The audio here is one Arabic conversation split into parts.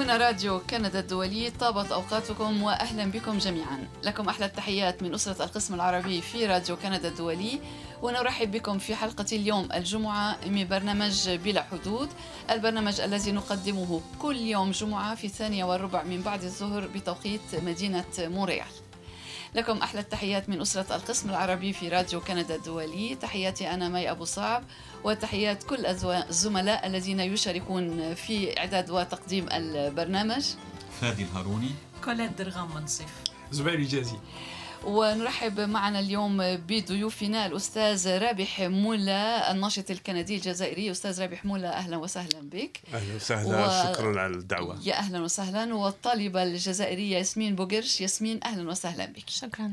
هنا راديو كندا الدولي طابت أوقاتكم وأهلا بكم جميعا. لكم أحلى التحيات من أسرة القسم العربي في راديو كندا الدولي. ونرحب بكم في حلقة اليوم الجمعة من برنامج بلا حدود البرنامج الذي نقدمه كل يوم جمعة في الثانية والربع من بعد الظهر بتوقيت مدينة مونريال. لكم أحلى التحيات من أسرة القسم العربي في راديو كندا الدولي. تحياتي أنا مي أبو صعب وتحيات كل الزملاء الذين يشاركون في إعداد وتقديم البرنامج. فادي الهاروني. كولاد درغام منصف. زبير جازي ونرحب معنا اليوم بضيوفنا الأستاذ رابح مولا الناشط الكندي الجزائري. أستاذ رابح مولا أهلا وسهلا بك. أهلا وسهلا. و... شكرا على الدعوة. يا أهلا وسهلا. والطالبة الجزائرية ياسمين بوغرش ياسمين أهلا وسهلا بك. شكرا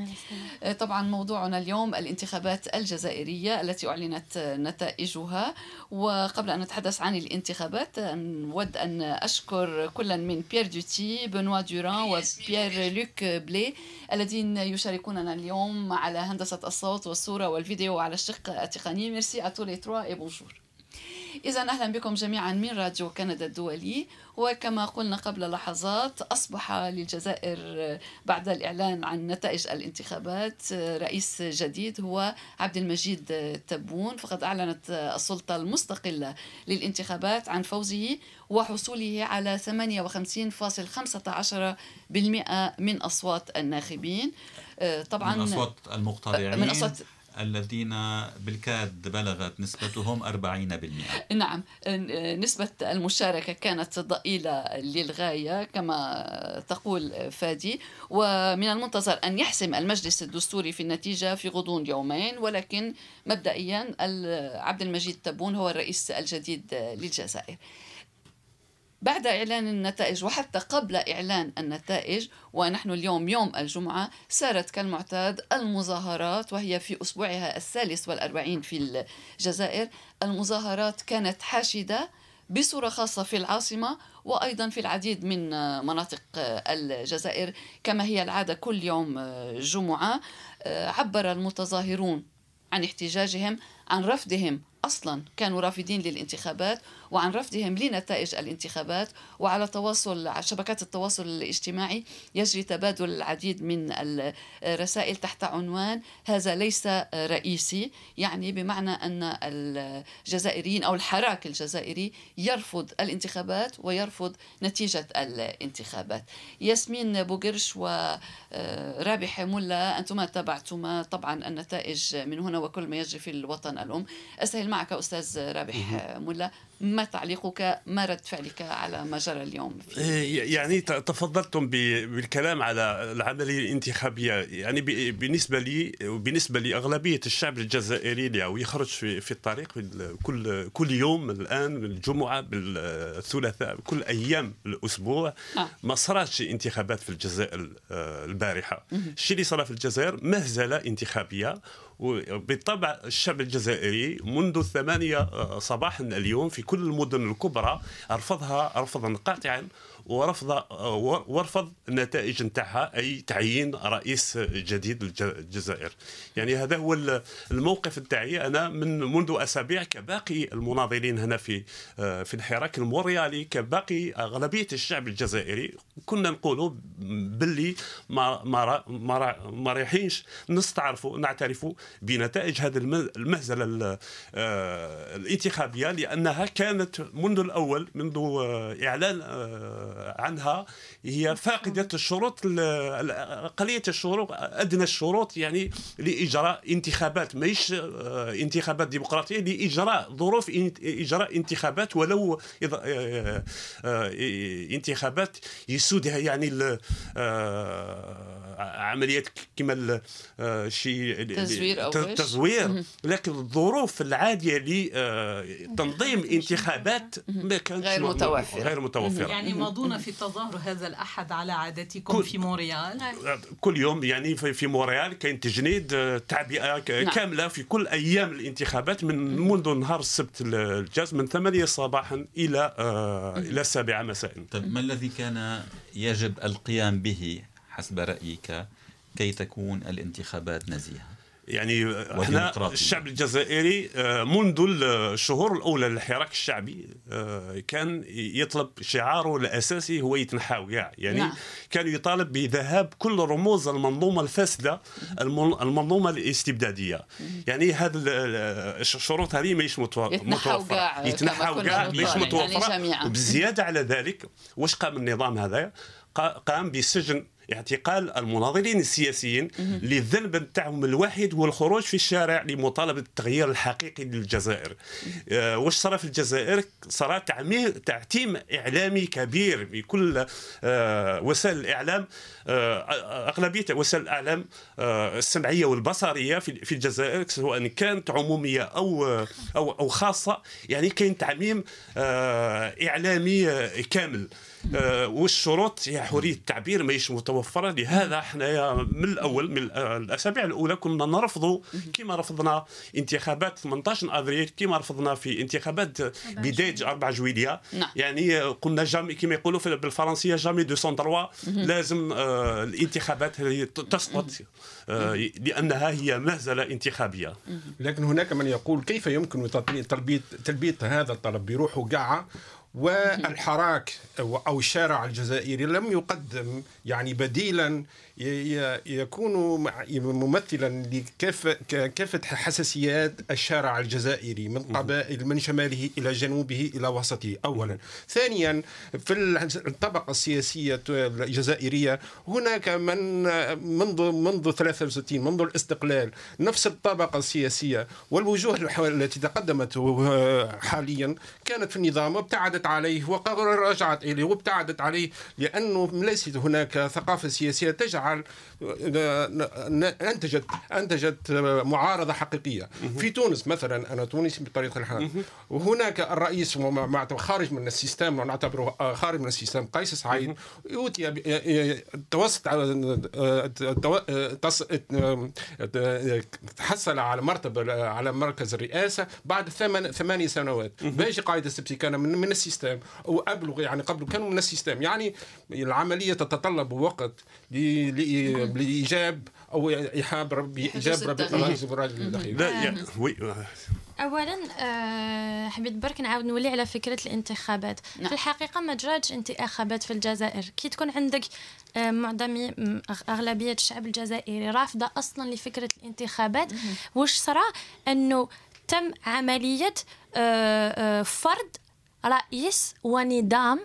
لك طبعا موضوعنا اليوم الانتخابات الجزائرية التي أعلنت نتائجها. وقبل أن نتحدث عن الانتخابات نود أن أشكر كلا من بيير دوتي بنوا دوران وبيير لوك بلي الذين يشاركوننا اليوم على هندسة الصوت والصورة والفيديو وعلى الشق التقني. merci à tous les trois et bonjour إذا أهلا بكم جميعا من راديو كندا الدولي. وكما قلنا قبل لحظات أصبح للجزائر بعد الإعلان عن نتائج الانتخابات رئيس جديد هو عبد المجيد تبون. فقد أعلنت السلطة المستقلة للانتخابات عن فوزه وحصوله على 58.15% من أصوات الناخبين. طبعا من أصوات المقترعين من أصوات الذين بالكاد بلغت نسبتهم 40% نعم نسبة المشاركة كانت ضئيلة للغاية كما تقول فادي. ومن المنتظر أن يحسم المجلس الدستوري في النتيجة في غضون يومين ولكن مبدئيا عبد المجيد تبون هو الرئيس الجديد للجزائر. بعد إعلان النتائج وحتى قبل إعلان النتائج ونحن اليوم يوم الجمعة سارت كالمعتاد المظاهرات وهي في أسبوعها الثالث والأربعين في الجزائر. المظاهرات كانت حاشدة بصورة خاصة في العاصمة وأيضا في العديد من مناطق الجزائر كما هي العادة كل يوم جمعة. عبر المتظاهرون عن احتجاجهم عن رفضهم أصلا كانوا رافضين للانتخابات وعن رفضهم لنتائج الانتخابات وعلى تواصل على شبكات التواصل الاجتماعي يجري تبادل العديد من الرسائل تحت عنوان هذا ليس رئيسي يعني بمعنى أن الجزائريين أو الحراك الجزائري يرفض الانتخابات ويرفض نتيجة الانتخابات. ياسمين بوغرش ورابح ملا أنتما تابعتما طبعا النتائج من هنا وكل ما يجري في الوطن الأم. أستهل معك أستاذ رابح ملا. ما تعليقك ما رد فعلك على ما جرى اليوم إيه، يعني تفضلتم بالكلام على العملية الانتخابية. يعني بالنسبة لي وبالنسبة لأغلبية الشعب الجزائري اللي يخرج في في الطريق كل كل يوم الآن الجمعة بالثلاثاء كل أيام الأسبوع آه. ما صارتش انتخابات في الجزائر آه، البارحة. الشيء اللي صار في الجزائر مهزله انتخابية وبالطبع الشعب الجزائري منذ الثمانية صباحا اليوم في كل المدن الكبرى رفضها رفضا قاطعا ورفض ورفض النتائج نتاعها أي تعيين رئيس جديد للجزائر. يعني هذا هو الموقف نتاعي أنا من منذ أسابيع كباقي المناضلين هنا في في الحراك الموريالي كباقي أغلبية الشعب الجزائري. كنا نقولوا باللي ما ما ما, ما رايحينش نستعرفوا نعترفوا بنتائج هذه المهزلة آه، الانتخابية لأنها كانت منذ الأول منذ إعلان آه، عنها هي فاقدة الشروط أقلية الشروط أدنى الشروط يعني لإجراء انتخابات ماهيش آه، انتخابات ديمقراطية لإجراء ظروف إجراء انتخابات ولو آه، آه، انتخابات يسودها يعني عمليات كما شي تزوير أو تزوير. لكن الظروف العادية لتنظيم انتخابات ما كانتش غير متوفرة. غير متوفرة. يعني ماضون في التظاهر هذا الأحد على عادتكم في موريال كل يوم يعني في موريال كاين تجنيد آه، تعبئة نعم. كاملة في كل أيام الانتخابات من منذ نهار السبت الجاز من 8 صباحا إلى آه إلى 7 مساء طيب ما الذي كان يجب القيام به حسب رأيك كي تكون الانتخابات نزيهة؟ يعني إحنا الشعب الجزائري آه، منذ الشهور الأولى للحراك الشعبي آه، كان يطلب شعاره الأساسي هو يتنحاو كاع. يعني نعم. كان يطالب بذهاب كل رموز المنظومة الفاسدة المنظومة الاستبدادية. يعني هذا الشروط هذه ماهيش متوفرة. يتنحاو كاع. ماهيش يعني متوفرة. وبزيادة على ذلك واش قام النظام هذا؟ قام بسجن اعتقال المناضلين السياسيين للذنب نتاعهم الوحيد هو الخروج في الشارع لمطالبة التغيير الحقيقي للجزائر. آه واش صار في الجزائر؟ صار تعتيم إعلامي كبير بكل آه وسائل الإعلام آه أغلبية وسائل الإعلام السمعية والبصرية في الجزائر سواء كانت عمومية أو أو أو خاصة. يعني كاين تعميم إعلامي كامل. والشروط هي حريه التعبير ماهيش متوفرة. لهذا إحنا من الأول من الأسابيع الأولى كنا نرفضوا كما رفضنا انتخابات 18 أفريل كما رفضنا في انتخابات بداية 4 جويليا نعم. يعني قلنا jamais كما يقولوا بالفرنسيه jamais deux sans trois. لازم آه، الانتخابات تسقط آه، لأنها هي مهزلة انتخابية. لكن هناك من يقول كيف يمكن تلبيه تلبيه هذا الطلب؟ بروحه قاعة والحراك أو الشارع الجزائري لم يقدم يعني بديلا يكون ممثلا لكافة حساسيات الشارع الجزائري من قبائل من شماله إلى جنوبه إلى وسطه أولا. ثانيا في الطبقة السياسية الجزائرية هناك من منذ منذ 63 منذ الاستقلال نفس الطبقة السياسية والوجوه التي تقدمت حاليا كانت في النظام وابتعدت عليه ورجعت إليه وابتعدت عليه لأنه ليست هناك ثقافة سياسية تجعل تجعل انتجت أنتجت معارضة حقيقية. في تونس مثلا أنا تونسي بطبيعة الحال. وهناك الرئيس خارج من ال système ونعتبره خارج من ال système قيس سعيد. يؤتي توسط تحصل على مرتبه على مركز الرئاسة بعد ثمان ثمانية سنوات. باقي قائد السبسي كان من, من ال système وقبله يعني قبله كانوا من ال système. يعني العملية تتطلب وقت لايجاب أو ايحاء بايجاب الراجل الأخير. لا يعني اولا أه حبيت برك نعاود نولي على فكرة الانتخابات. نعم. في الحقيقة ما جراتش انتخابات في الجزائر. كي تكون عندك أه معظم أغلبية الشعب الجزائري رافضة أصلا لفكرة الانتخابات واش صرا؟ أنه تم عملية أه فرض رئيس ونظام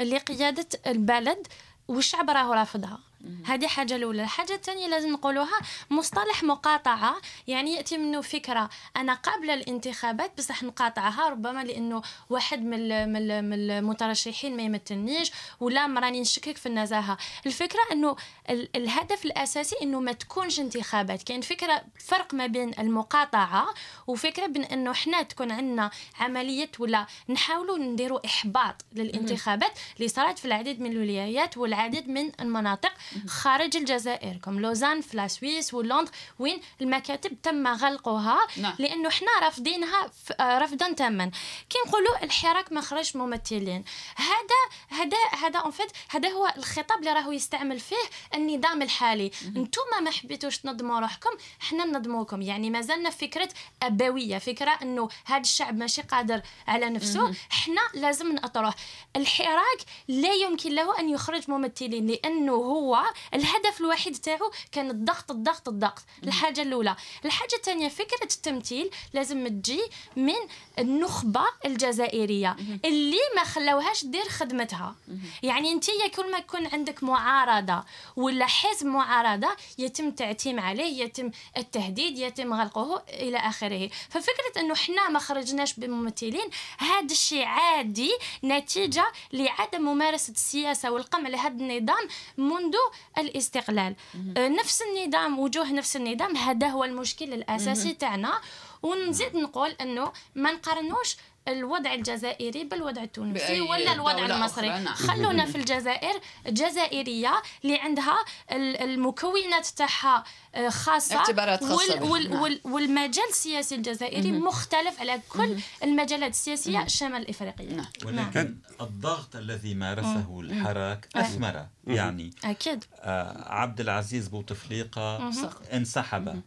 لقيادة البلد والشعب راهو رافضها. هذه حاجة الأولى. الحاجة الثانية لازم نقولوها مصطلح مقاطعة يعني يأتي منه فكرة. أنا قبل الانتخابات بصح نقاطعها ربما لأنه واحد من من المترشحين ما يمثلنيش ولا مراني نشكك في النزاهة. الفكرة أنه الهدف الأساسي أنه ما تكونش انتخابات. كاين فكرة فرق ما بين المقاطعة وفكرة بين أنه حنا تكون عندنا عملية ولا نحاولوا نديروا إحباط للانتخابات اللي صارت في العديد من الولايات والعديد من المناطق. خارج الجزائر comme لوزان في la Suisse ولندن. وين؟ المكاتب تم غلقها نعم. لأنه إحنا رافضينها رفضا تاما. كي نقولوا الحراك ما خرج ممثلين. هذا هذا هذا en fait هذا هو الخطاب اللي راهو يستعمل فيه النظام الحالي. أنتم ما حبيتوش تنظموا روحكم إحنا ننظموكم. يعني ما زلنا فكرة أبوية فكرة إنه هذا الشعب ماشي قادر على نفسه. إحنا لازم نأطروه. الحراك لا يمكن له أن يخرج ممثلين لأنه هو الهدف الوحيد تاعو كان الضغط الضغط الضغط. الحاجة الأولى. الحاجة الثانية فكرة التمثيل لازم تجي من النخبة الجزائرية اللي ما خلوهاش دير خدمتها. يعني أنت كل ما يكون عندك معارضة ولا حزب معارضة يتم تعتيم عليه يتم التهديد يتم غلقه إلى آخره. ففكرة إنه إحنا ما خرجناش بممثلين هذا الشيء عادي نتيجة لعدم ممارسة السياسة والقمع لهذا النظام منذ الاستقلال. آه، نفس النظام وجوه نفس النظام هذا هو المشكل الأساسي تاعنا. ونزيد نقول إنه ما نقارنوش الوضع الجزائري بالوضع التونسي ولا الوضع المصري؟ نعم. خلونا في الجزائر الجزائرية اللي عندها المكونات تاعها آه، خاصة اعتبارات خاصة وال وال وال والمجال السياسي الجزائري مختلف على كل المجالات السياسية الشمال الإفريقية نعم. ولكن الضغط الذي مارسه الحراك أثمر يعني أكيد. آه عبد العزيز بوتفليقة انسحب.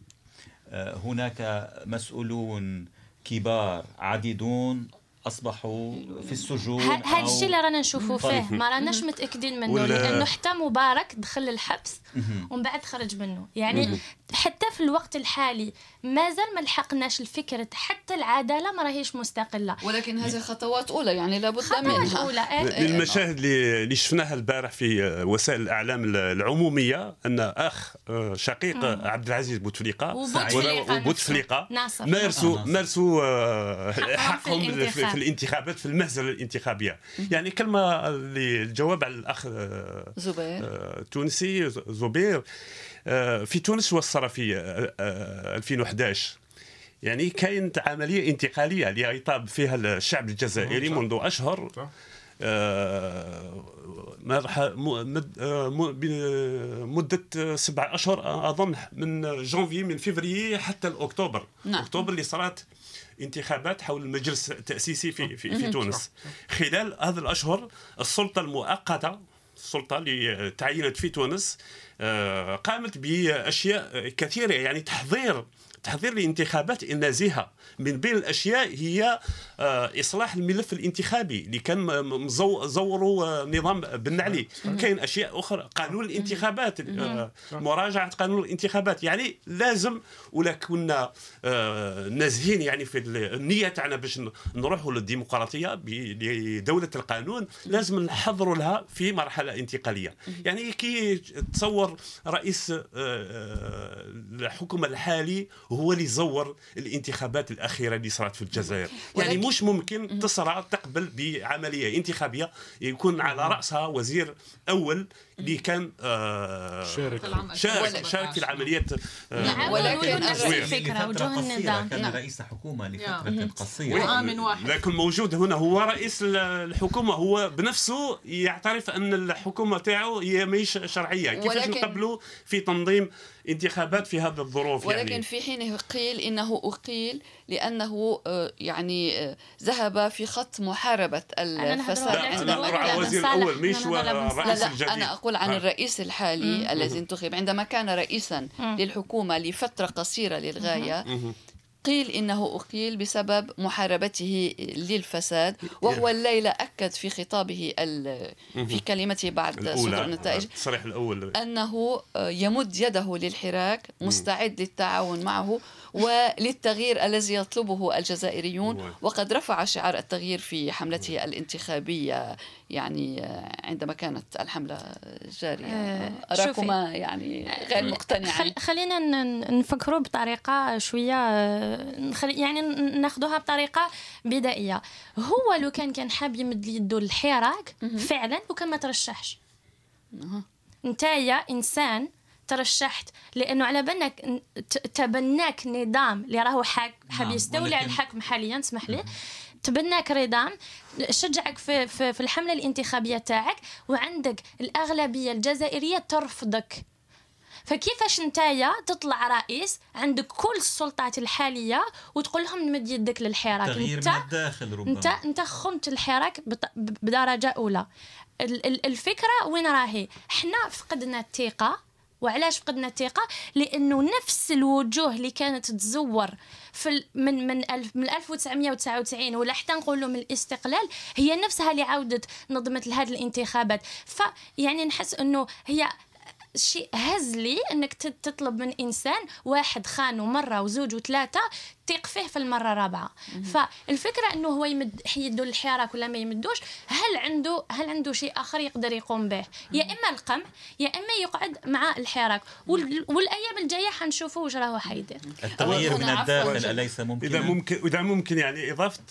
هناك مسؤولون كبار عديدون أصبحوا في السجون هذا الشيء اللي رانا نشوفوا فيه. ما راناش متأكدين منه لأنه حتى مبارك دخل الحبس ومن بعد خرج منه. يعني حتى في الوقت الحالي مازال ما لحقناش الفكرة حتى العدالة ما راهيش مستقلة. ولكن هذه خطوات أولى يعني لابد منها. أولى إيه؟ المشاهد اللي شفناها البارح في وسائل الإعلام العمومية أن أخ آه، شقيق مم. عبد العزيز بوتفليقة وبوتفليقة مارسوا مارسوا آه، حقهم في, في, الانتخابات في المهزلة الانتخابية. يعني كلمة الجواب على الأخ آه، زبير. تونسي زبير. آه، في تونس وصل في 2011 يعني كانت عملية انتقالية اللي يطالب فيها الشعب الجزائري منذ أشهر. آه، مدة سبع أشهر أظن من جانفي من فيفري حتى الأكتوبر. نعم. أكتوبر اللي صارت انتخابات حول المجلس التأسيسي في, في, في تونس. خلال هذه الأشهر السلطة المؤقتة السلطة اللي تعينت في تونس آه، قامت بأشياء كثيرة. يعني تحضير تحضير الانتخابات النازهه من بين الأشياء هي إصلاح الملف الانتخابي اللي كان زوروا آه، نظام بن علي. كاين أشياء أخرى قانون الانتخابات آه، مراجعة قانون الانتخابات. يعني لازم ولا كنا نازهين يعني في النية تاعنا باش نروحوا للديمقراطية لدولة القانون لازم نحضروا لها في مرحلة انتقالية. يعني كي تصور رئيس الحكومة الحالي هو اللي زور الانتخابات الأخيرة اللي صارت في الجزائر. يعني مش ممكن تصرى تقبل بعملية انتخابية يكون على رأسها وزير أول اللي كان آه شارك. شارك, شارك في العمليات آه ولكن الفكرة وجوه النظام كان نعم. رئيس حكومة لفترة قصيرة. عام واحد. لكن موجود هنا هو رئيس الحكومة هو بنفسه يعترف أن الحكومة تاعو هي ماهيش شرعية. كيفاش نقبلوا في تنظيم انتخابات في هذه الظروف ولكن يعني. في حينه قيل إنه أقيل لأنه آه، يعني آه، ذهب في خط محاربة الفساد عندما الوزير الأول مش الرئيس الجديد. أنا أقول عن الرئيس الحالي الذي انتخب. عندما كان رئيسا للحكومة لفترة قصيرة للغاية قيل إنه أقيل بسبب محاربته للفساد وهو الليلة أكد في خطابه في كلمته بعد صدور النتائج التصريح الأول. أنه يمد يده للحراك مستعد للتعاون معه وللتغيير الذي يطلبه الجزائريون وقد رفع شعار التغيير في حملته الانتخابية. يعني عندما كانت الحملة جارية. آه، أراكما يعني غير مقتنعين. خلينا نفكروا بطريقة شوية يعني ناخذوها بطريقة بدائية. هو لو كان كان حاب يمد يده للحراك فعلا وكان ما ترشحش. نتايا إنسان ترشحت لأنه على بالك تبناك نظام اللي راهو حاب نعم، يستولي على الحكم حاليا اسمح لي. تبناك نظام شجعك في, في, في الحملة الانتخابية تاعك وعندك الأغلبية الجزائرية ترفضك. فكيفاش نتايا تطلع رئيس عندك كل السلطات الحالية وتقول لهم نمد يدك للحراك؟ تغيير انت من الداخل ربما. انت انت خنت الحراك بدرجة أولى. الفكرة وين راهي؟ إحنا فقدنا الثقة. وعلاش فقدنا الثقة؟ لأنه نفس الوجوه اللي كانت تزور في من من الف من 1999 ولا حتى نقولوا من الاستقلال هي نفسها اللي عاودت نظمت لهذه الانتخابات فيعني نحس إنه هي شيء هزلي إنك تطلب من إنسان واحد خانه مره وزوج وثلاثة تيق فيه في المرة الرابعة. فالفكرة إنه هو يمد يده الحراك ولا ما يمدوش. هل عنده هل عنده شيء آخر يقدر يقوم به؟ يا إما القمع يا إما يقعد مع الحراك والأيام الجاية حنشوفوا واش راهو حيدير. التغيير من الداخل اليس ممكن. إذا ممكن إذا ممكن يعني إضافة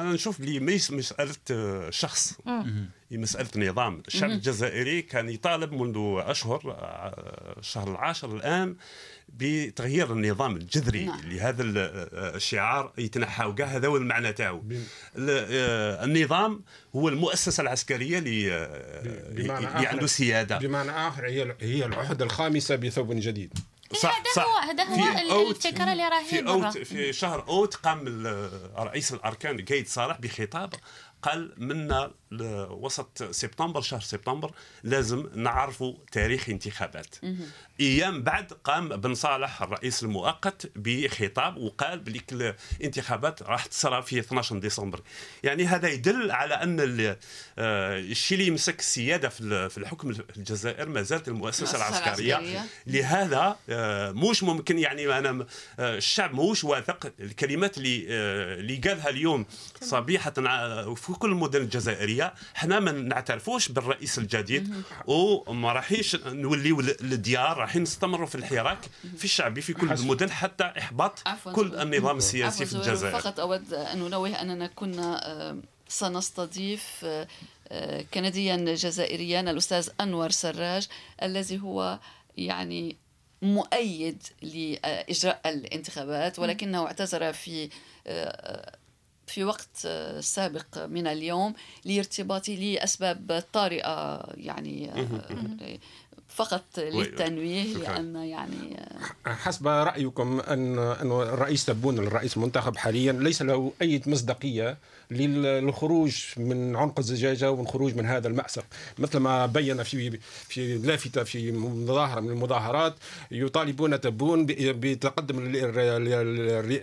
أنا نشوف بلي مسألة شخص. هي مسألة نظام. الشعب الجزائري كان يطالب منذ أشهر الشهر العاشر الآن بتغيير النظام الجذري نعم. لهذا الشعار يتنحى وكاع هذا هو المعنى تاعو. آه، النظام هو المؤسسة العسكرية اللي اللي عنده سيادة. بمعنى آخر هي هي العهده الخامسة بثوب جديد. صح هذا صح. هو هذا هو الفكرة اللي راهي في أوت في شهر أوت قام رئيس الأركان قايد صالح بخطاب قال منا وسط سبتمبر شهر سبتمبر لازم نعرفوا تاريخ انتخابات. أيام بعد قام بن صالح الرئيس المؤقت بخطاب وقال بلي الانتخابات راح تصرى في 12 ديسمبر. يعني هذا يدل على أن آه، الشيء اللي يمسك السيادة في الحكم الجزائر ما زالت المؤسسة العسكرية. لهذا آه، مش ممكن يعني أنا آه، الشعب موش واثق. الكلمات اللي اللي قالها اليوم صبيحة في كل المدن الجزائرية إحنا ما نعترفوش بالرئيس الجديد وما راحيش نوليو للديار راح نستمروا في الحراك في الشعبي في كل المدن حتى إحباط كل النظام السياسي في الجزائر. فقط أود أن أنوه أننا كنا سنستضيف كنديا جزائريا الأستاذ أنور سراج الذي هو يعني مؤيد لإجراء الانتخابات ولكنه اعتذر في في وقت سابق من اليوم لارتباطي لأسباب طارئة يعني فقط للتنويه لأن يعني حسب رأيكم ان ان الرئيس تبون الرئيس المنتخب حاليا ليس له أي مصداقية للخروج من عنق الزجاجة والخروج من هذا المأسق مثل ما بين في في لافتة في مظاهره من المظاهرات يطالبون تبون بتقدم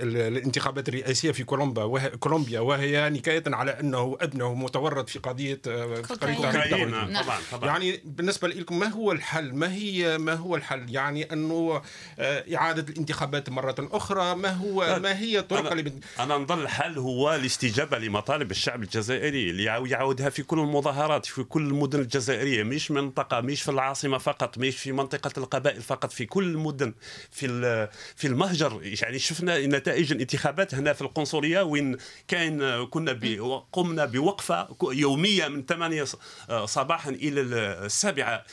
الانتخابات الرئاسية في كولومبا كولومبيا وهي نكاية على أنه ابنه متورط في قضية في قضية. طبعا طبعا. يعني بالنسبة لكم ما هو الحل ما هي ما هو الحل؟ يعني أنه آه، إعادة الانتخابات مرة أخرى ما هو ما هي الطرق اللي أنا نظن الحل هو الاستجابة مطالب الشعب الجزائري اللي يعاودها في كل المظاهرات في كل المدن الجزائرية مش منطقة مش في العاصمة فقط مش في منطقة القبائل فقط في كل المدن في في المهجر. يعني شفنا نتائج الانتخابات هنا في القنصلية وين كان كنا قمنا بوقفة يومية من 8 صباحا إلى السابعة آه،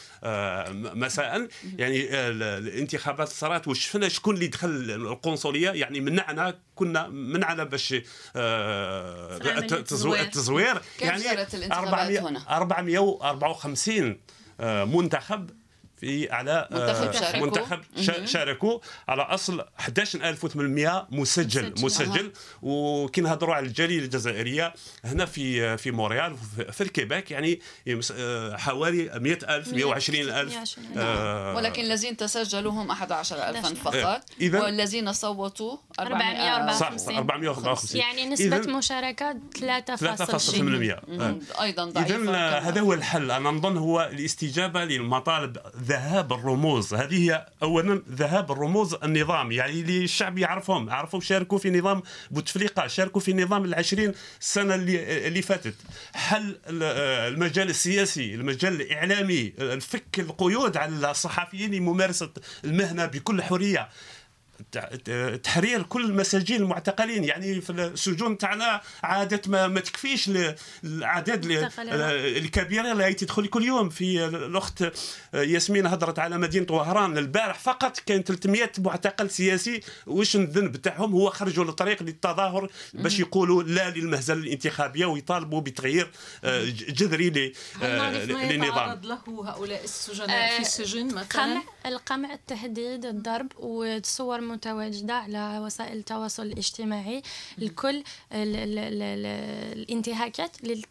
مساء. يعني الانتخابات صارت وشفنا شكون اللي دخل القنصلية. يعني منعنا كنا منعنا باش آه، التزوير. يعني 454 آه، منتخب. في على منتخب شاركوا, منتخب شاركوا على أصل 11800 مسجل مسجل, مسجل. وكي نهضروا على الجاليه الجزائرية هنا في في مونريال في الكيباك يعني آه، حوالي 100000 120000 آه ولكن الذين تسجلوا هم 11000 فقط. إذن والذين صوتوا 454 454 يعني نسبة مشاركة 3.8% أيضا ضعيفة اذا هذا هو الحل. أنا نظن هو الاستجابة للمطالب ذهاب الرموز. هذه هي اولا ذهاب الرموز النظام. يعني اللي الشعب يعرفهم عرفوا شاركوا في نظام بوتفليقة شاركوا في نظام العشرين سنة اللي, اللي فاتت. حل المجال السياسي المجال الإعلامي الفك القيود على الصحفيين لممارسه المهنة بكل حرية؟ تحرير كل المساجين المعتقلين. يعني في السجون تاعنا عادة ما, ما تكفيش الأعداد الكبيرة اللي تدخل كل يوم. في الأخت ياسمين هضرت على مدينة وهران البارح فقط كان 300 معتقل سياسي. واش الذنب تاعهم؟ هو خرجوا للطريق للتظاهر باش يقولوا لا للمهزلة الانتخابية ويطالبوا بتغيير آه، جذري للنظام. له هؤلاء السجناء في آه، السجن مثلا؟ القمع التهديد الضرب والصور متواجدة على وسائل التواصل الاجتماعي. الكل الانتهاكات اللي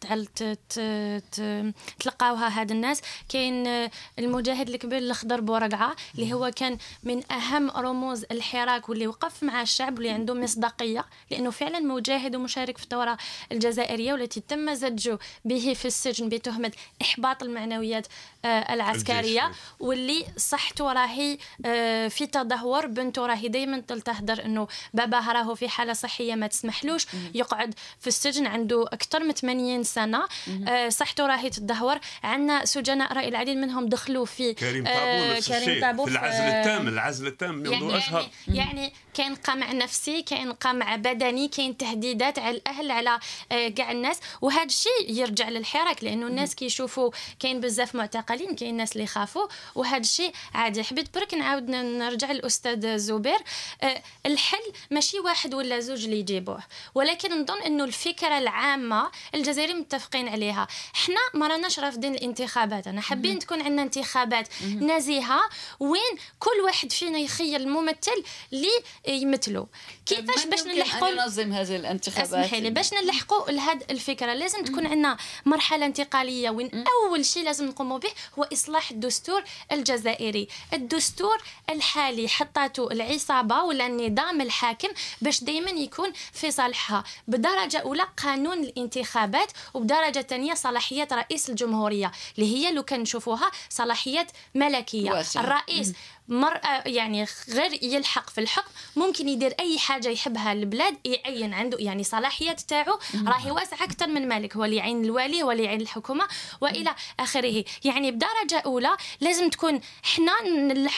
تلقاوها هاد الناس. كاين المجاهد الكبير الأخضر بورقعة اللي هو كان من أهم رموز الحراك واللي وقف مع الشعب واللي عنده مصداقية. لأنه فعلا مجاهد ومشارك في الثورة الجزائرية والتي تم زجه به في السجن بتهمة إحباط المعنويات آه، العسكرية. واللي صحته راهي آه، في تدهور. بنته راهي دائما تهدر إنه باباها راهو في حالة صحية ما تسمحلوش يقعد في السجن عنده أكثر من 80 سنة. آه، صحته راهي تدهور عندنا سجناء رأي العديد منهم دخلوا في كريم طابو كريم طابو في العزل التام العزل التام منذ يعني أشهر. يعني, يعني كاين قمع نفسي كاين قمع بدني كاين تهديدات على الأهل على كاع الناس. وهذا الشيء يرجع للحراك لأنه الناس كيشوفوا كاين بزاف معتقلين كاين الناس اللي يخافوا. وهذا الشيء عادي حبيت برك نعاود نرجع للأستاذ زبير الجزائر آه، الحل ماشي واحد ولا زوج اللي يجيبوه. ولكن نظن إنه الفكرة العامة الجزائريين متفقين عليها. حنا ما راناش رافضين الانتخابات. أنا حابين تكون عندنا انتخابات نزيهة وين كل واحد فينا يخيل الممثل اللي يمثلوا كيفاش باش نلحقوا ننظم هذه الانتخابات؟ اسمحي لي باش نلحقوا لهذه الفكرة. لازم تكون عندنا مرحلة انتقالية وين أول شيء لازم نقوموا به هو إصلاح الدستور الجزائري. الدستور الحالي حطاته العصابه ولا النظام الحاكم باش دائما يكون في صالحها. بدرجه اولى قانون الانتخابات وبدرجة ثانية صلاحيات رئيس الجمهورية اللي هي لو كان نشوفوها صلاحيات ملكية. واسع. الرئيس مرأة يعني غير يلحق في الحكم ممكن يدير أي حاجة يحبها البلاد يعين عنده يعني صلاحيات تاعو راهي واسعه أكثر من مالك هو اللي يعين الوالي هو اللي يعين الحكومة وإلى آخره. يعني بدرجة أولى لازم تكون حنا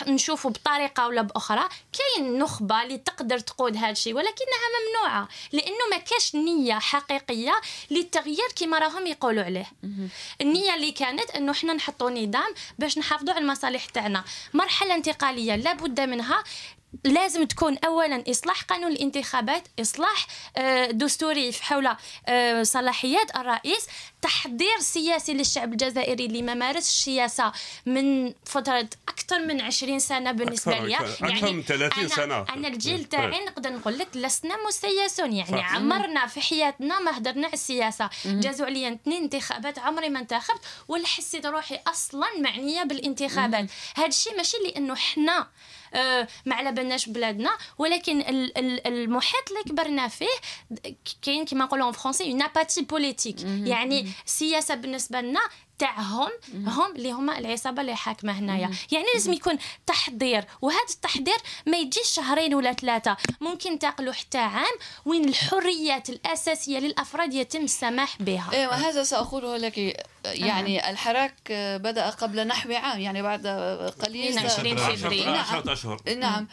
نشوفوا بطريقة ولا بأخرى. كاين نخبة اللي تقدر تقود هذا الشيء ولكنها ممنوعة لأنه ما كاش نية حقيقية للتغيير كما راهم يقولوا عليه. النية اللي كانت إنه حنا نحطوا نظام باش نحافظوا على المصالح تاعنا. مرحلة انتقاليه لابد منها. لازم تكون اولا إصلاح قانون الانتخابات إصلاح آه، دستوري حول آه، صلاحيات الرئيس تحضير سياسي للشعب الجزائري اللي ما مارس السياسة من فترة أكثر من 20 سنة بالنسبة لي. يعني أكثر من 30 سنة. أنا الجيل تاعي نقدر نقول لك لسنا مسيسون. يعني عمرنا في حياتنا ما هدرنا السياسة. جازوا عليا اثنين انتخابات عمري ما انتخبت ولا حسيت روحي أصلا معنية بالانتخابات. هذا الشيء ماشي لأنه حنا ما على بالناش بلادنا ولكن المحيط اللي كبرنا فيه كاين كما نقولوا français une apathie politique يعني السياسة بالنسبة لنا تاعهم هم اللي هما العصابة اللي حاكمة هنايا. يعني لازم يكون تحضير وهذا التحضير ما يجيش شهرين ولا ثلاثة. ممكن تاقلوا حتى عام وين الحريات الأساسية للأفراد يتم السماح بها. أيوه هذا سأقوله لك. يعني الحراك بدأ قبل نحو عام يعني بعد قليل 20 فبراير. نعم نعم.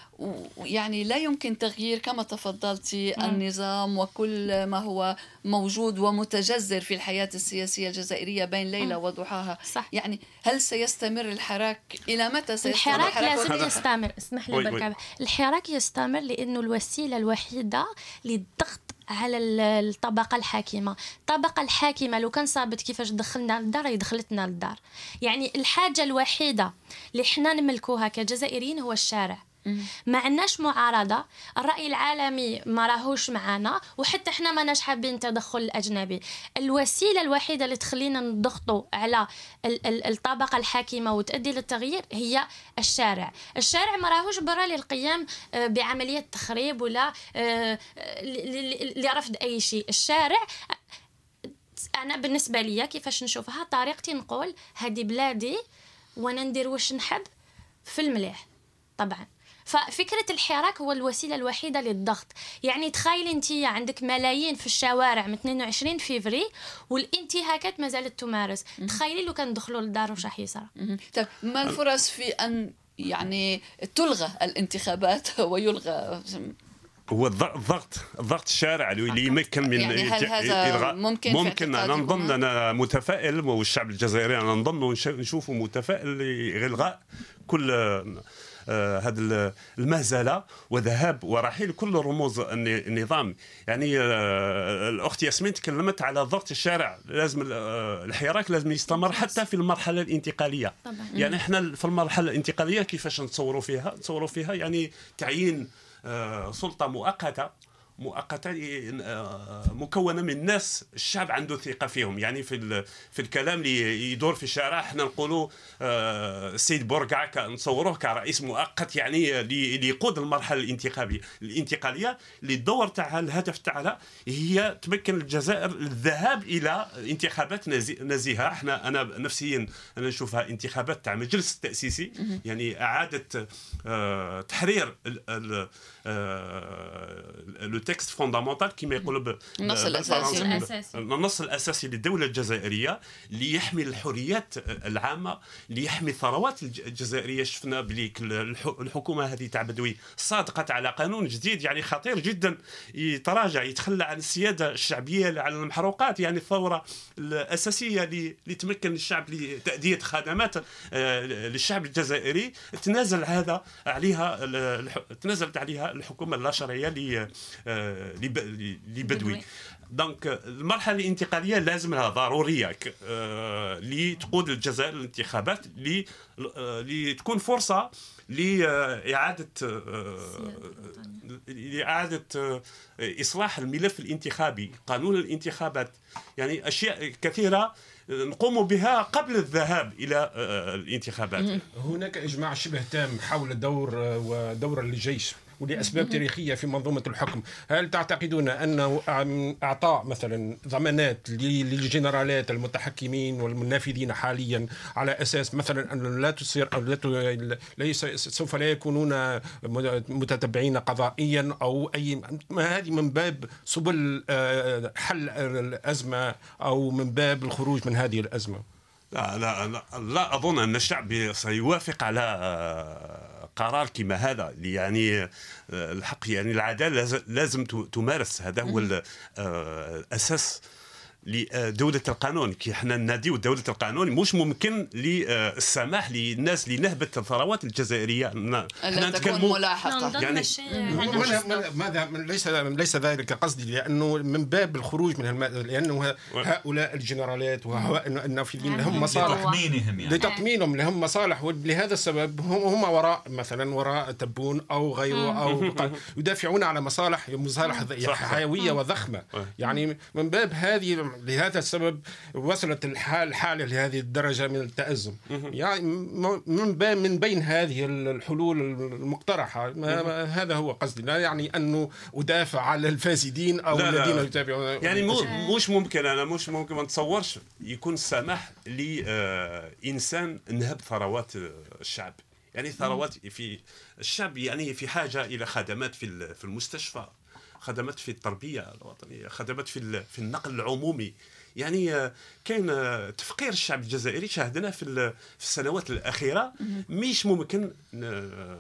يعني لا يمكن تغيير كما تفضلتي النظام وكل ما هو موجود ومتجذر في الحياة السياسية الجزائرية بين ليلة وضحاها. صح. يعني هل سيستمر الحراك؟ إلى متى سيستمر الحراك, الحراك؟ لازم يستمر اسمح لي بركة. الحراك يستمر لأنه الوسيلة الوحيدة للضغط على الطبقة الحاكمة. الطبقة الحاكمة لو كان صابت كيفاش دخلنا للدار يدخلتنا للدار. يعني الحاجة الوحيدة اللي حنا نملكوها كجزائريين هو الشارع. ما عندناش معارضة. الرأي العالمي ما راهوش معانا وحتى إحنا ما ناش حابين التدخل الأجنبي. الوسيلة الوحيدة اللي تخلينا نضغطوا على الطبقة الحاكمة وتؤدي للتغيير هي الشارع. الشارع ما راهوش برا للقيام آه، بعملية تخريب ولا آه، لرفض أي شيء. الشارع أنا بالنسبة لي كيفاش نشوفها طريقتي نقول هذه بلادي وأنا ندير واش نحب في المليح طبعا. ففكرة الحراك هو الوسيلة الوحيدة للضغط. يعني تخيل أنت عندك ملايين في الشوارع من 22 فيفري والانتهاكات ما زالت تمارس. تخيلي لو كان دخلوا للدار وش راح يصير طيب ما الفرص في أن يعني تلغى الانتخابات ويلغى؟ هو الضغط الضغط الشارع اللي يمكن من يعني هل هذا ممكن ممكن أنا نظن أنا متفائل والشعب الجزائري أنا نظن نشوفه متفائل لإلغاء كل هذه المهزلة وذهاب ورحيل كل رموز النظام. يعني آه، الأخت ياسمين تكلمت على ضغط الشارع. لازم آه، الحراك لازم يستمر حتى في المرحلة الانتقالية. طبعا. يعني إحنا في المرحلة الانتقالية كيفاش نتصوروا فيها؟ نتصوروا فيها يعني تعيين سلطة مؤقتة. مؤقته آه، مكونة من ناس الشعب عنده ثقة فيهم. يعني في في الكلام اللي يدور في الشارع إحنا نقولوا آه، السيد بورقع نصوروه كرئيس مؤقت يعني اللي يقود المرحلة الانتخابية الانتقالية اللي الدور تاعها الهدف تاعها هي تمكن الجزائر الذهاب إلى انتخابات نزيهه إحنا أنا نفسيا أنا نشوفها انتخابات تاع مجلس التأسيسي يعني إعادة آه، تحرير texte fondamental كما يقولوا النص الاساسي النص الاساسي للدوله الجزائريه اللي يحمي الحريات العامة اللي يحمي الثروات الجزائرية. شفنا بلي الحكومة هذه تاع بدوي صادقت على قانون جديد يعني خطير جدا يتراجع يتخلى عن السيادة الشعبية على المحروقات يعني الثروة الأساسية اللي تمكن الشعب لتأدية خدمات آه، للشعب الجزائري. تنازل هذا عليها تنازلت عليها الحكومة اللا شرعية آه، لبدوي. دونك المرحلة الانتقالية لازم لها ضروريه آه، لتقود الجزائر للانتخابات لتكون فرصة لإعادة لإعادة إصلاح الملف الانتخابي قانون الانتخابات. يعني أشياء كثيرة نقوم بها قبل الذهاب إلى الانتخابات. هناك إجماع شبه تام حول دور ودور الجيش. ولأسباب تاريخية في منظومة الحكم، هل تعتقدون انه إعطاء مثلا ضمانات للجنرالات المتحكمين والمنافذين حاليا على أساس مثلا أن لا تصير أو لا ليس سوف لا يكونون متتبعين قضائيا أو أي ما هذه من باب سبل آه، حل الأزمة أو من باب الخروج من هذه الأزمة؟ لا لا لا, لا أظن أن الشعب سيوافق على قرار كما هذا يعني آه، الحق يعني العدالة لازم تمارس. هذا هو الأساس. لدولة القانون. كي إحنا ناديو دولة القانون مش ممكن للسماح للناس لنهبة الثروات الجزائرية. إحنا نتكلموا ملاحقة. يعني ماذا ليس ليس ذلك قصدي لأنه من باب الخروج من الم... لأنه هؤلاء الجنرالات وهؤلاء النافذين لهم مصالح. لتطمينهم يعني. لتطمينهم لهم مصالح. ولهذا السبب هم هم وراء مثلا وراء تبون أو غيره أو يدافعون على مصالح مصالح حيوية وضخمة. يعني من باب هذه لهذا السبب وصلت الحال الحالة لهذه الدرجة من التأزم. يعني من من بين هذه الحلول المقترحة هذا هو قصدي. لا يعني أنه أدافع على الفاسدين أو لا الذين لا. يتابعون يعني مش ممكن أنا مش ممكن ما نتصورش يكون سمح لإنسان نهب ثروات الشعب. يعني ثروات في الشعب يعني في حاجة إلى خدمات في في المستشفى. خدمات في التربية الوطنية خدمات في في النقل العمومي. يعني آه، كاين آه، تفقير الشعب الجزائري شاهدنا في السنوات الأخيرة. مش ممكن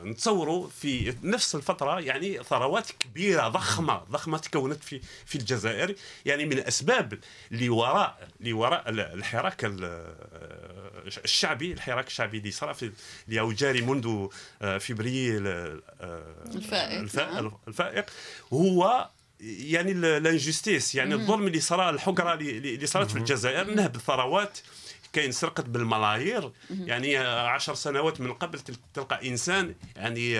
نتصوروا في نفس الفترة يعني ثروات كبيرة ضخمة ضخمة تكونت في في الجزائر. يعني من الاسباب اللي وراء اللي وراء الحراك الشعبي الحراك الشعبي اللي صار في اللي هو جاري منذ آه، فبراير الفائق الفائق. هو يعني الانجستيس يعني الظلم اللي صار الحقرة اللي صارت في الجزائر نهب الثروات كاين سرقت بالملايير. يعني عشر سنوات من قبل تلقى إنسان يعني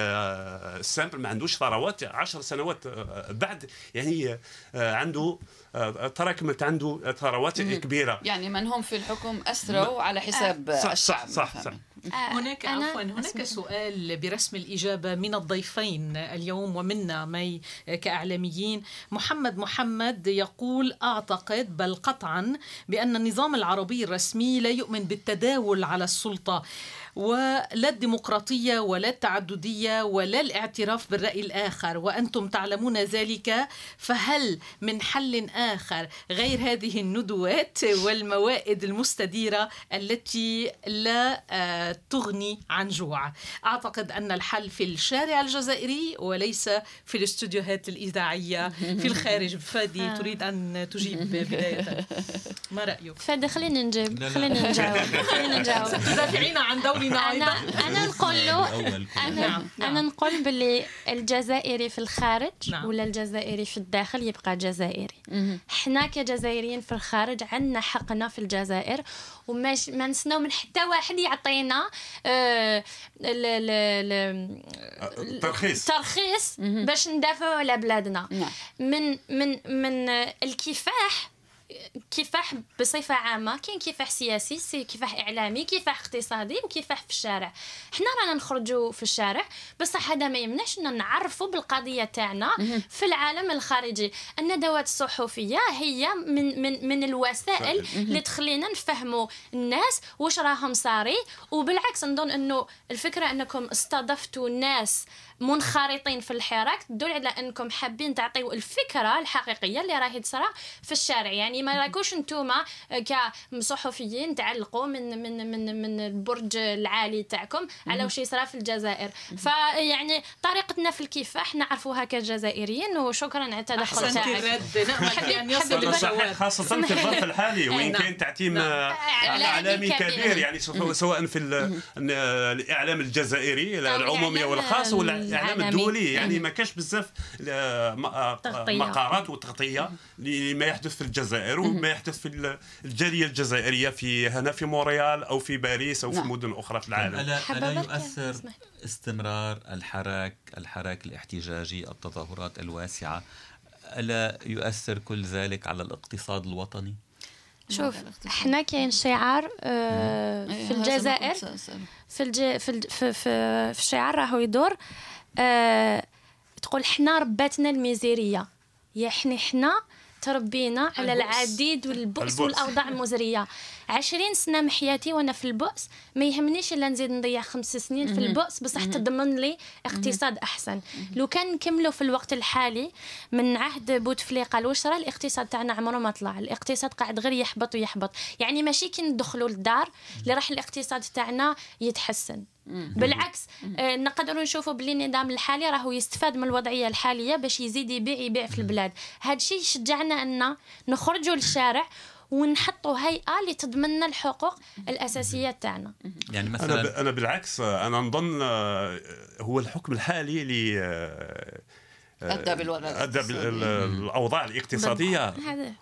simple ما عندوش ثروات. عشر سنوات آه، بعد يعني آه، عنده آه، تراكمت عنده ثروات كبيرة. يعني من هم في الحكم أثروا على حساب صح الشعب صح صح, صح. هناك عفوا هناك سؤال برسم الإجابة من الضيفين اليوم ومنا مي كإعلاميين. محمد محمد يقول أعتقد بل قطعا بأن النظام العربي الرسمي لا يؤمن بالتداول على السلطة. ولا الديمقراطية ولا التعددية ولا الاعتراف بالرأي الآخر وأنتم تعلمون ذلك فهل من حل آخر غير هذه الندوات والموائد المستديرة التي لا آه، تغني عن جوع؟ أعتقد أن الحل في الشارع الجزائري وليس في الاستوديوهات الإذاعية. في الخارج. فادي آه. تريد أن تجيب بداية. ما رأيك؟ فادي خلينا نجيب خلينا نجاوب. خلينا نجاوب. تدافعين عن دور أنا أنا نقول له أنا نعم. أنا نقول باللي الجزائري في الخارج نعم. ولا الجزائري في الداخل يبقى جزائري. إحنا كجزائريين في الخارج عندنا حقنا في الجزائر وما ما نسناو من حتى واحد يعطينا آه ترخيص. ترخيص باش ندافعوا على بلادنا. نعم. من من من الكفاح كفاح بصفة عامة كاين كفاح سياسي كفاح إعلامي كفاح اقتصادي وكفاح في الشارع. حنا رانا نخرجوا في الشارع بصح هذا ما يمنعش ان نعرفوا بالقضية تاعنا في العالم الخارجي. الندوات الصحفية هي من من من الوسائل اللي تخلينا نفهموا الناس واش راهم صاري. وبالعكس نظن إنه الفكرة أنكم استضفتوا ناس منخرطين في الحراك. تدل على أنكم حابين تعطيو الفكرة الحقيقية اللي راهي تصرى في الشارع. يعني ما راكوش نتوما كصحفيين تعلقوا من من من من البرج العالي تاعكم على وش يصرى في الجزائر. فيعني طريقتنا في الكفاح نعرفوها كجزائريين وشكرا على التدخل تاعك. خاصة في الظرف الحالي وين نعم. كاين تعتيم نعم. إعلامي كبير. يعني سواء في الإعلام الجزائري العمومي والخاص ولا الاعلام الدولي يعني ما كاش بزاف آه، آه، مقارات وتغطية لما يحدث في الجزائر وما يحدث في الجالية الجزائرية في هنا في مونريال أو في باريس أو في نعم. مدن أخرى في العالم. ألا, ألا يؤثر استمرار الحراك الحراك الاحتجاجي التظاهرات الواسعة ألا يؤثر كل ذلك على الاقتصاد الوطني؟ شوف إحنا كاين شعار آه إيه، في الجزائر في الج... في, في في في الشعار راهو يدور آه تقول حنا رباتنا الميزيرية. يا حنا حنا تربينا على العديد والبؤس والأوضاع المزرية. عشرين سنة من حياتي وأنا في البؤس. ما يهمنيش إلا نزيد نضيع خمس سنين في البؤس بصح تضمن لي اقتصاد أحسن. لو كان نكملوا في الوقت الحالي من عهد بوتفليقة الوشره الاقتصاد تاعنا عمره ما طلع. الاقتصاد قاعد غير يحبط ويحبط. يعني ماشي كي ندخلوا للدار اللي راح الاقتصاد تاعنا يتحسن. بالعكس آه نقدروا نشوفوا بلي النظام الحالي راهو يستفاد من الوضعية الحالية باش يزيد يبيع يبيع في البلاد. هذا الشيء يشجعنا ان نخرجوا للشارع ونحطوا هيئة اللي تضمن لنا الحقوق الأساسية تاعنا. يعني مثلا أنا بالعكس أنا نظن آه، هو الحكم الحالي اللي أدى بالوضع أدى بالاوضاع الاقتصادية.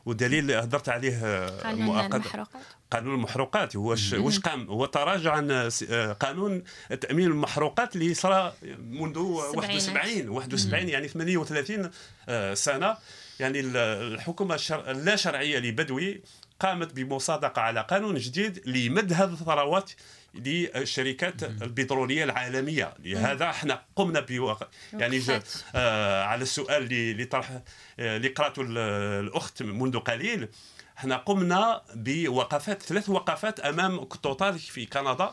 والدليل اللي هدرت عليه مؤقتا قانون المحروقات. هو واش قام هو تراجع عن آه، قانون تأمين المحروقات اللي صار منذ 71 71 يعني 38 آه، سنة. يعني الحكومة اللا شرعيه لبدوي قامت بمصادقة على قانون جديد لمد هذه الثروات للشركات البترولية العالمية. لهذا إحنا قمنا بوقت. يعني آه على السؤال اللي طرح آه، اللي قراته الأخت منذ قليل. إحنا قمنا بوقفات ثلاث وقفات أمام توتال في كندا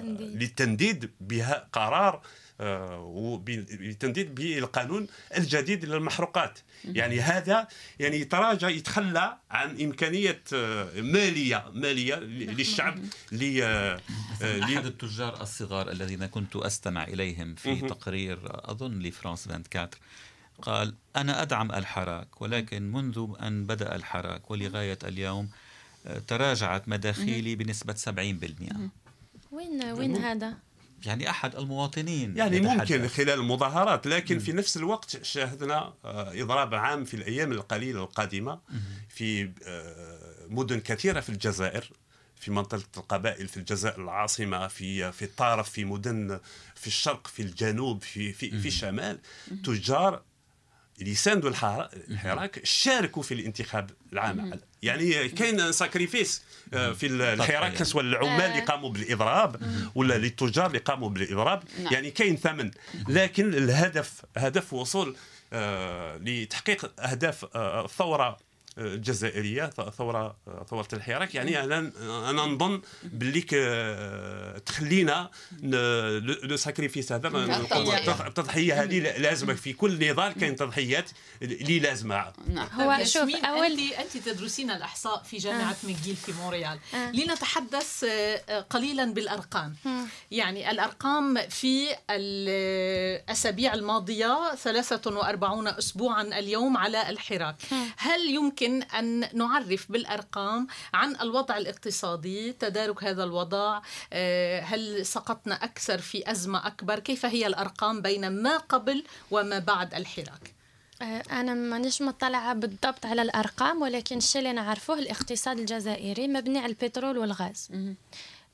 للتنديد آه، بها قرار وبتنديد بالقانون الجديد للمحروقات. يعني هذا يعني يتراجع يتخلى عن إمكانية آه، مالية مالية للشعب ل آه، أحد التجار الصغار الذين كنت أستمع إليهم في تقرير أظن لفرانس 24 قال أنا أدعم الحراك ولكن منذ أن بدأ الحراك ولغاية اليوم آه، تراجعت مداخيلي بنسبة 70% وين وين هذا؟ يعني أحد المواطنين يعني ممكن خلال المظاهرات لكن م. في نفس الوقت شاهدنا آه، إضراب عام في الأيام القليلة القادمة في آه، مدن كثيرة في الجزائر في منطقة القبائل في الجزائر العاصمة في في الطارف في مدن في الشرق في الجنوب في في, في الشمال تجار اللي يساندوا الحراك شاركوا في الانتخاب العام. يعني كاين ساكريفيس آه، في الحراك. سواء العمال اللي قاموا بالإضراب ولا للتجار اللي قاموا بالإضراب. نعم. يعني كاين ثمن. لكن الهدف هدف وصول آه، لتحقيق أهداف آه، الثورة الجزائريه ثورة ثورة الحراك. يعني أنا أنا نظن باللي تخلينا le sacrifice هذا التضحيه هذه لازمة. في كل نضال كاين تضحيات اللي لازمة. نعم. هو شوف أول انت انت تدرسين الأحصاء في جامعة آه. McGill في مونريال. آه. لنتحدث آه، قليلا بالأرقام. يعني الأرقام في الأسابيع الماضية 43 اسبوعا اليوم على الحراك. هل يمكن يمكن أن نعرف بالأرقام عن الوضع الاقتصادي تدارك هذا الوضع آه، هل سقطنا أكثر في أزمة أكبر؟ كيف هي الأرقام بين ما قبل وما بعد الحراك؟ آه، أنا مانيش مطلعة بالضبط على الأرقام ولكن الشيء اللي نعرفوه الاقتصاد الجزائري مبني على البترول والغاز.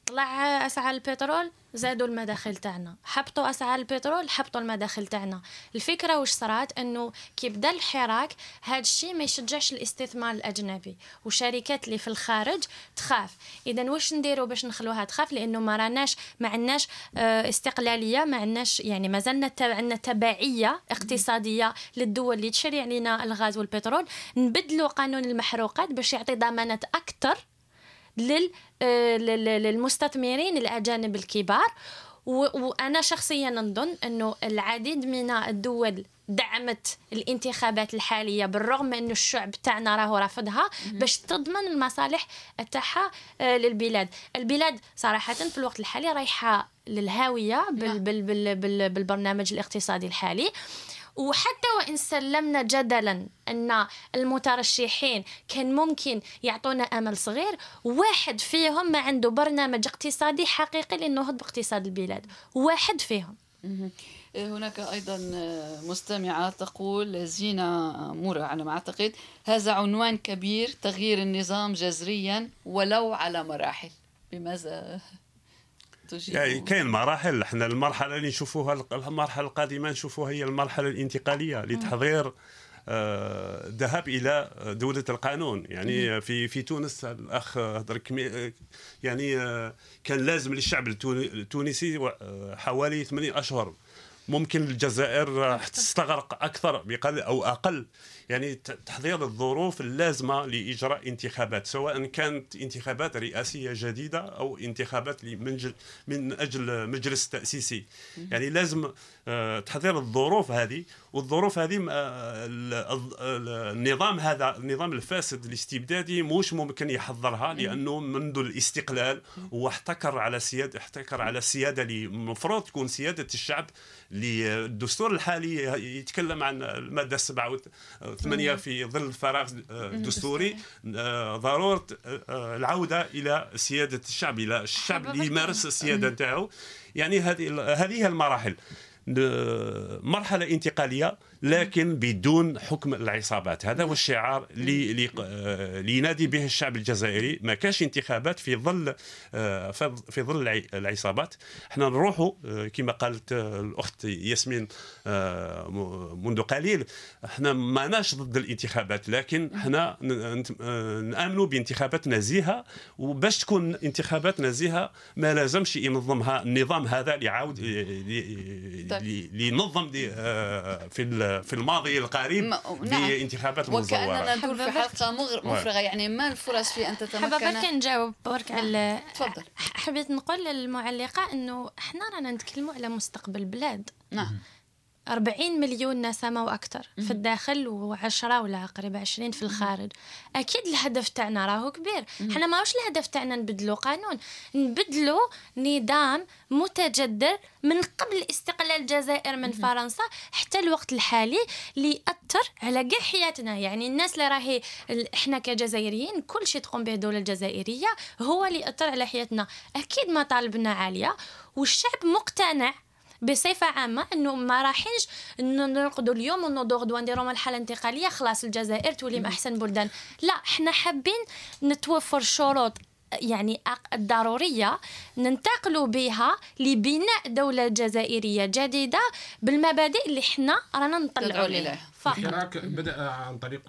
طلع اسعار البترول زادوا المداخل تاعنا. حبطوا اسعار البترول حبطوا المداخل تاعنا. الفكرة واش صرات؟ إنه كي بدا الحراك هذا الشيء ما يشجعش الاستثمار الأجنبي. وشركات اللي في الخارج تخاف. إذا واش نديروا باش نخلوها تخاف؟ لأنه ما راناش ما عندناش آه، استقلالية ما عندناش يعني ما زلنا عندنا تبعية اقتصادية للدول اللي تشري علينا الغاز والبترول. نبدلوا قانون المحروقات باش يعطي ضمانات أكثر للمستثمرين الأجانب الكبار. وأنا شخصيا نظن إنه العديد من الدول دعمت الانتخابات الحالية بالرغم من إنه الشعب تاعنا راهو رافضها باش تضمن المصالح تاعها آه، للبلاد. البلاد صراحة في الوقت الحالي رايحة للهاوية بال نعم. بال بال بال بالبرنامج الاقتصادي الحالي. وحتى وإن سلمنا جدلا أن المترشحين كان ممكن يعطونا أمل صغير واحد فيهم ما عنده برنامج اقتصادي حقيقي للنهوض باقتصاد البلاد. واحد فيهم. هناك أيضا مستمعة تقول زينة مورا على ما أعتقد هذا عنوان كبير تغيير النظام جذريا ولو على مراحل. بماذا؟ تجيب يعني كاين مراحل إحنا المرحلة اللي نشوفوها المرحلة القادمة نشوفوها هي المرحلة الانتقالية لتحضير آه، ذهاب إلى دولة القانون. يعني في في تونس الأخ هضر يعني آه، كان لازم للشعب التونسي آه، حوالي 8 أشهر. ممكن الجزائر تستغرق أكثر بقل أو أقل. يعني تحضير الظروف اللازمة لإجراء انتخابات سواء كانت انتخابات رئاسية جديدة أو انتخابات من أجل مجلس تأسيسي. يعني لازم آه، تحضير الظروف هذه والظروف هذه آه، النظام هذا النظام الفاسد الاستبدادي مش ممكن يحضرها لأنه منذ الاستقلال هو احتكر على سياده احتكر على السياده اللي المفروض تكون سيادة الشعب للدستور الحالي يتكلم عن المادة 87 في ظل الفراغ الدستوري. آه، ضرورة العودة إلى سيادة الشعب إلى الشعب اللي يمارس السيادة نتاعو. يعني هذه هذه المراحل. مرحلة انتقالية لكن بدون حكم العصابات. هذا هو الشعار اللي اللي ينادي به الشعب الجزائري. ما كاش انتخابات في ظل آه، في ظل العصابات. إحنا نروحوا آه، كما قالت الأخت ياسمين آه، منذ قليل. إحنا ماناش ضد الانتخابات لكن إحنا نامنوا بانتخابات نزيهة. وباش تكون انتخابات نزيهة ما لازمش ينظمها النظام هذا اللي عاود لينظم في في الماضي القريب نعم. بانتخابات مزوره وكاننا ندور في حلقة مفرغة. يعني ما الفرص في أن تتمكن؟ حابه برك نجاوب. برك على تفضل. حبيت نقول للمعلقة إنه إحنا رانا نتكلموا على مستقبل البلاد. نعم. 40 مليون نسمة وأكثر في الداخل و10 ولا قريبة 20 في الخارج. أكيد الهدف تاعنا راهو كبير. إحنا ماهوش الهدف تاعنا نبدلو قانون. نبدلو نظام متجدر من قبل استقلال الجزائر من فرنسا حتى الوقت الحالي اللي يأثر على كاع حياتنا. يعني الناس اللي راهي إحنا كجزائريين كل شيء تقوم به الدولة الجزائرية هو اللي يأثر على حياتنا. أكيد مطالبنا عالية والشعب مقتنع بصفة عامة إنه ما راحينش نرقدوا اليوم ونوضوا غدوة نديروا مرحله انتقاليه خلاص الجزائر تولي من أحسن بلدان. لا إحنا حابين نتوفر شروط يعني الضرورية ننتقلوا بها لبناء دولة جزائرية جديدة بالمبادئ اللي إحنا رانا نطلعوا لها الحراك بدأ عن طريق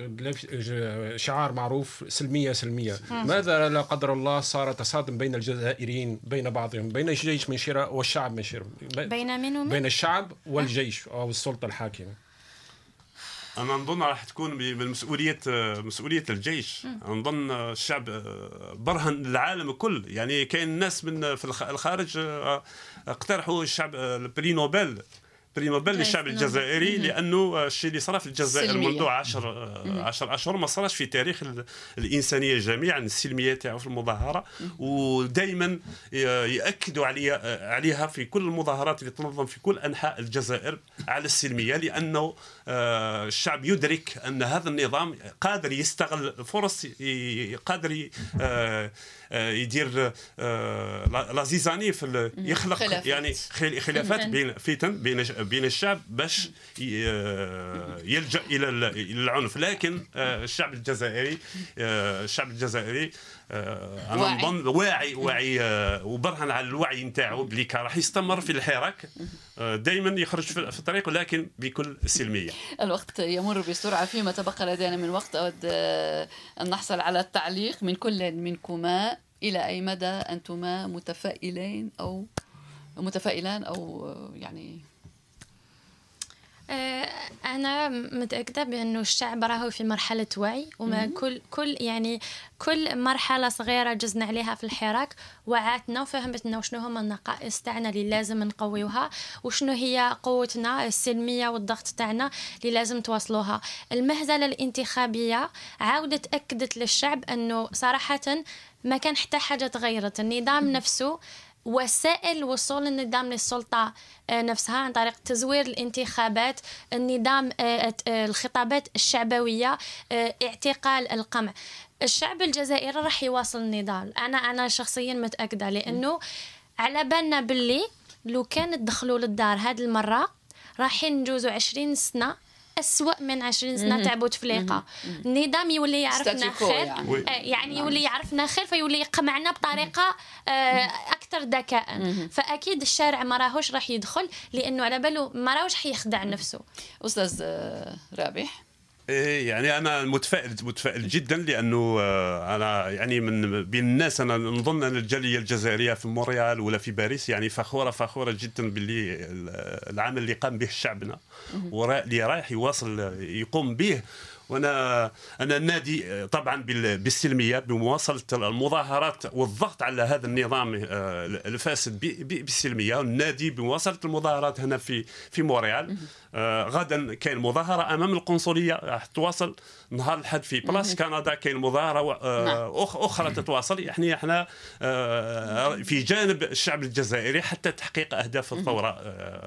شعار معروف سلميه سلمية. ماذا لا قدر الله صار تصادم بين الجزائريين بين بعضهم بين الجيش من شراء والشعب من شراء؟ بين من ومن؟ بين الشعب والجيش أو السلطة الحاكمة. أنا نظن راح تكون من مسؤوليه مسؤولية الجيش. نظن الشعب برهن العالم الكل يعني كاين ناس من في الخارج اقترحوا الشعب البري نوبل بري نوبل للشعب الجزائري لأنه الشيء اللي صرا في الجزائر منذ 10 10 أشهر ما صراش في تاريخ الإنسانية جميعا السلمية تاعو في المظاهرة. ودائما يأكدوا عليها عليها في كل المظاهرات اللي تنظم في كل أنحاء الجزائر على السلمية لأنه آه، الشعب يدرك أن هذا النظام قادر يستغل فرص قادر آه، آه، يدير لازيزاني في يخلق خلافات. يعني خلافات بين فتن بين بين الشعب باش يلجأ إلى العنف. لكن الشعب الجزائري الشعب الجزائري أنا نظن واعي واعي وبرهن على الوعي نتاعو بلي راح يستمر في الحراك دائما يخرج في الطريق ولكن بكل سلمية. الوقت يمر بسرعة فيما تبقى لدينا من وقت آه، أن نحصل على التعليق. من كل منكما إلى أي مدى أنتما متفائلين أو متفائلان أو يعني؟ آه، أنا متأكدة بأنه الشعب راهو في مرحلة وعي وما كل كل يعني كل مرحلة صغيرة جزنا عليها في الحراك وعاتنا وفهمتنا وشنو هما النقائص تاعنا اللي لازم نقويوها وشنو هي قوتنا السلمية والضغط تاعنا اللي لازم توصلوها المهزلة الانتخابية عاودت أكدت للشعب أنه صراحة ما كان حتى حاجة تغيرت. النظام نفسه وسائل وصول النظام للسلطة آه، نفسها عن طريق تزوير الانتخابات النظام آه، آه، الخطابات الشعبوية اعتقال القمع. الشعب الجزائري راح يواصل النضال. أنا أنا شخصيا متأكدة لأنه على بالنا باللي لو كان دخلوا للدار هذه المرة راح نجوزوا عشرين سنة أسوأ من 20 سنة تاع بوتفليقة النظام يولي يعرفنا خير يعني, يعني يولي يعرفنا خير فيولي يقمعنا بطريقة آه، أكثر ذكاء. فأكيد الشارع ما راهوش راح يدخل لأنه على باله ما راهوش حيخدع نفسه. أستاذ آه، رابح يعني أنا متفائل متفائل جدا لأنه آه، أنا يعني من بين الناس أنا نظن أن الجالية الجزائرية في مونريال ولا في باريس يعني فخوره فخورة جدا باللي العمل اللي قام به شعبنا. واللي رايح يواصل يقوم به. وأنا أنا نادي طبعا بالسلمية بمواصلة المظاهرات والضغط على هذا النظام آه، الفاسد بالسلمية. ننادي بمواصلة المظاهرات هنا في في مونريال آه، غدا كاين مظاهرة أمام القنصلية راح تواصل نهار الحد في بلاس كندا كاين مظاهرة آه، نعم. أخرى تتواصل. يعني إحنا في جانب الشعب الجزائري حتى تحقيق أهداف الثورة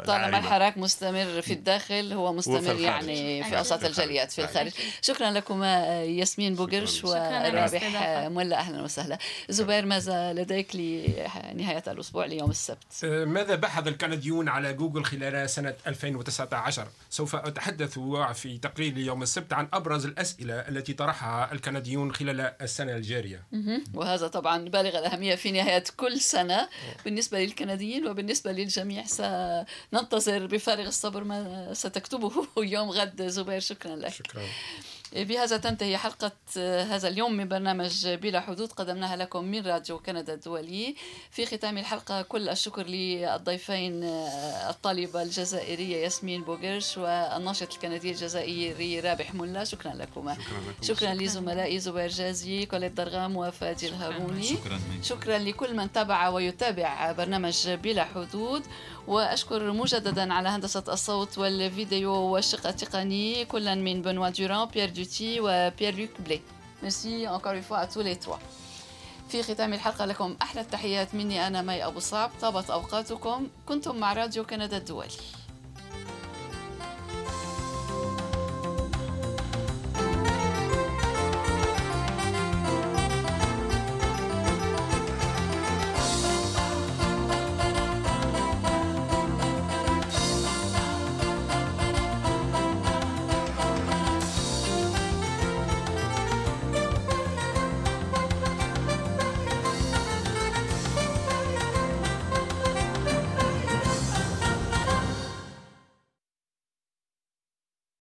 طالما الحراك مستمر في الداخل هو مستمر يعني في أوساط الجاليات في الخارج. شكرا لكم ياسمين بوغرش ورابح ملا أهلا وسهلا. زبير ماذا لديك لنهاية الأسبوع ليوم السبت؟ ماذا بحث الكنديون على جوجل خلال سنة 2019 سوف أتحدث في تقرير يوم السبت عن أبرز الأسئلة التي طرحها الكنديون خلال السنة الجارية. وهذا طبعا بالغ الأهمية في نهاية كل سنة. بالنسبة للكنديين وبالنسبة للجميع سننتظر بفارغ الصبر ما ستكتبه يوم غد. زبير شكرا لك. شكرا. بهذا تنتهي حلقة هذا اليوم من برنامج بلا حدود. قدمناها لكم من راديو كندا الدولي. في ختام الحلقة كل الشكر للضيفين الطالبة الجزائرية ياسمين بوغرش والناشط الكندي الجزائري رابح ملا. شكرا لكم. شكرا, شكرا لزملائي زبير جازي كوليت درغام وفادي الهاروني شكرا, شكرا لكل من تابع ويتابع برنامج بلا حدود. وأشكر مجددا على هندسة الصوت والفيديو والشق التقني كلا من بنوا دوران بيير دوتي وبيير لوك بلي. ميرسي encore une fois à tous les في ختام الحلقة لكم أحلى التحيات مني أنا مي أبو صعب. طابت أوقاتكم. كنتم مع راديو كندا الدولي.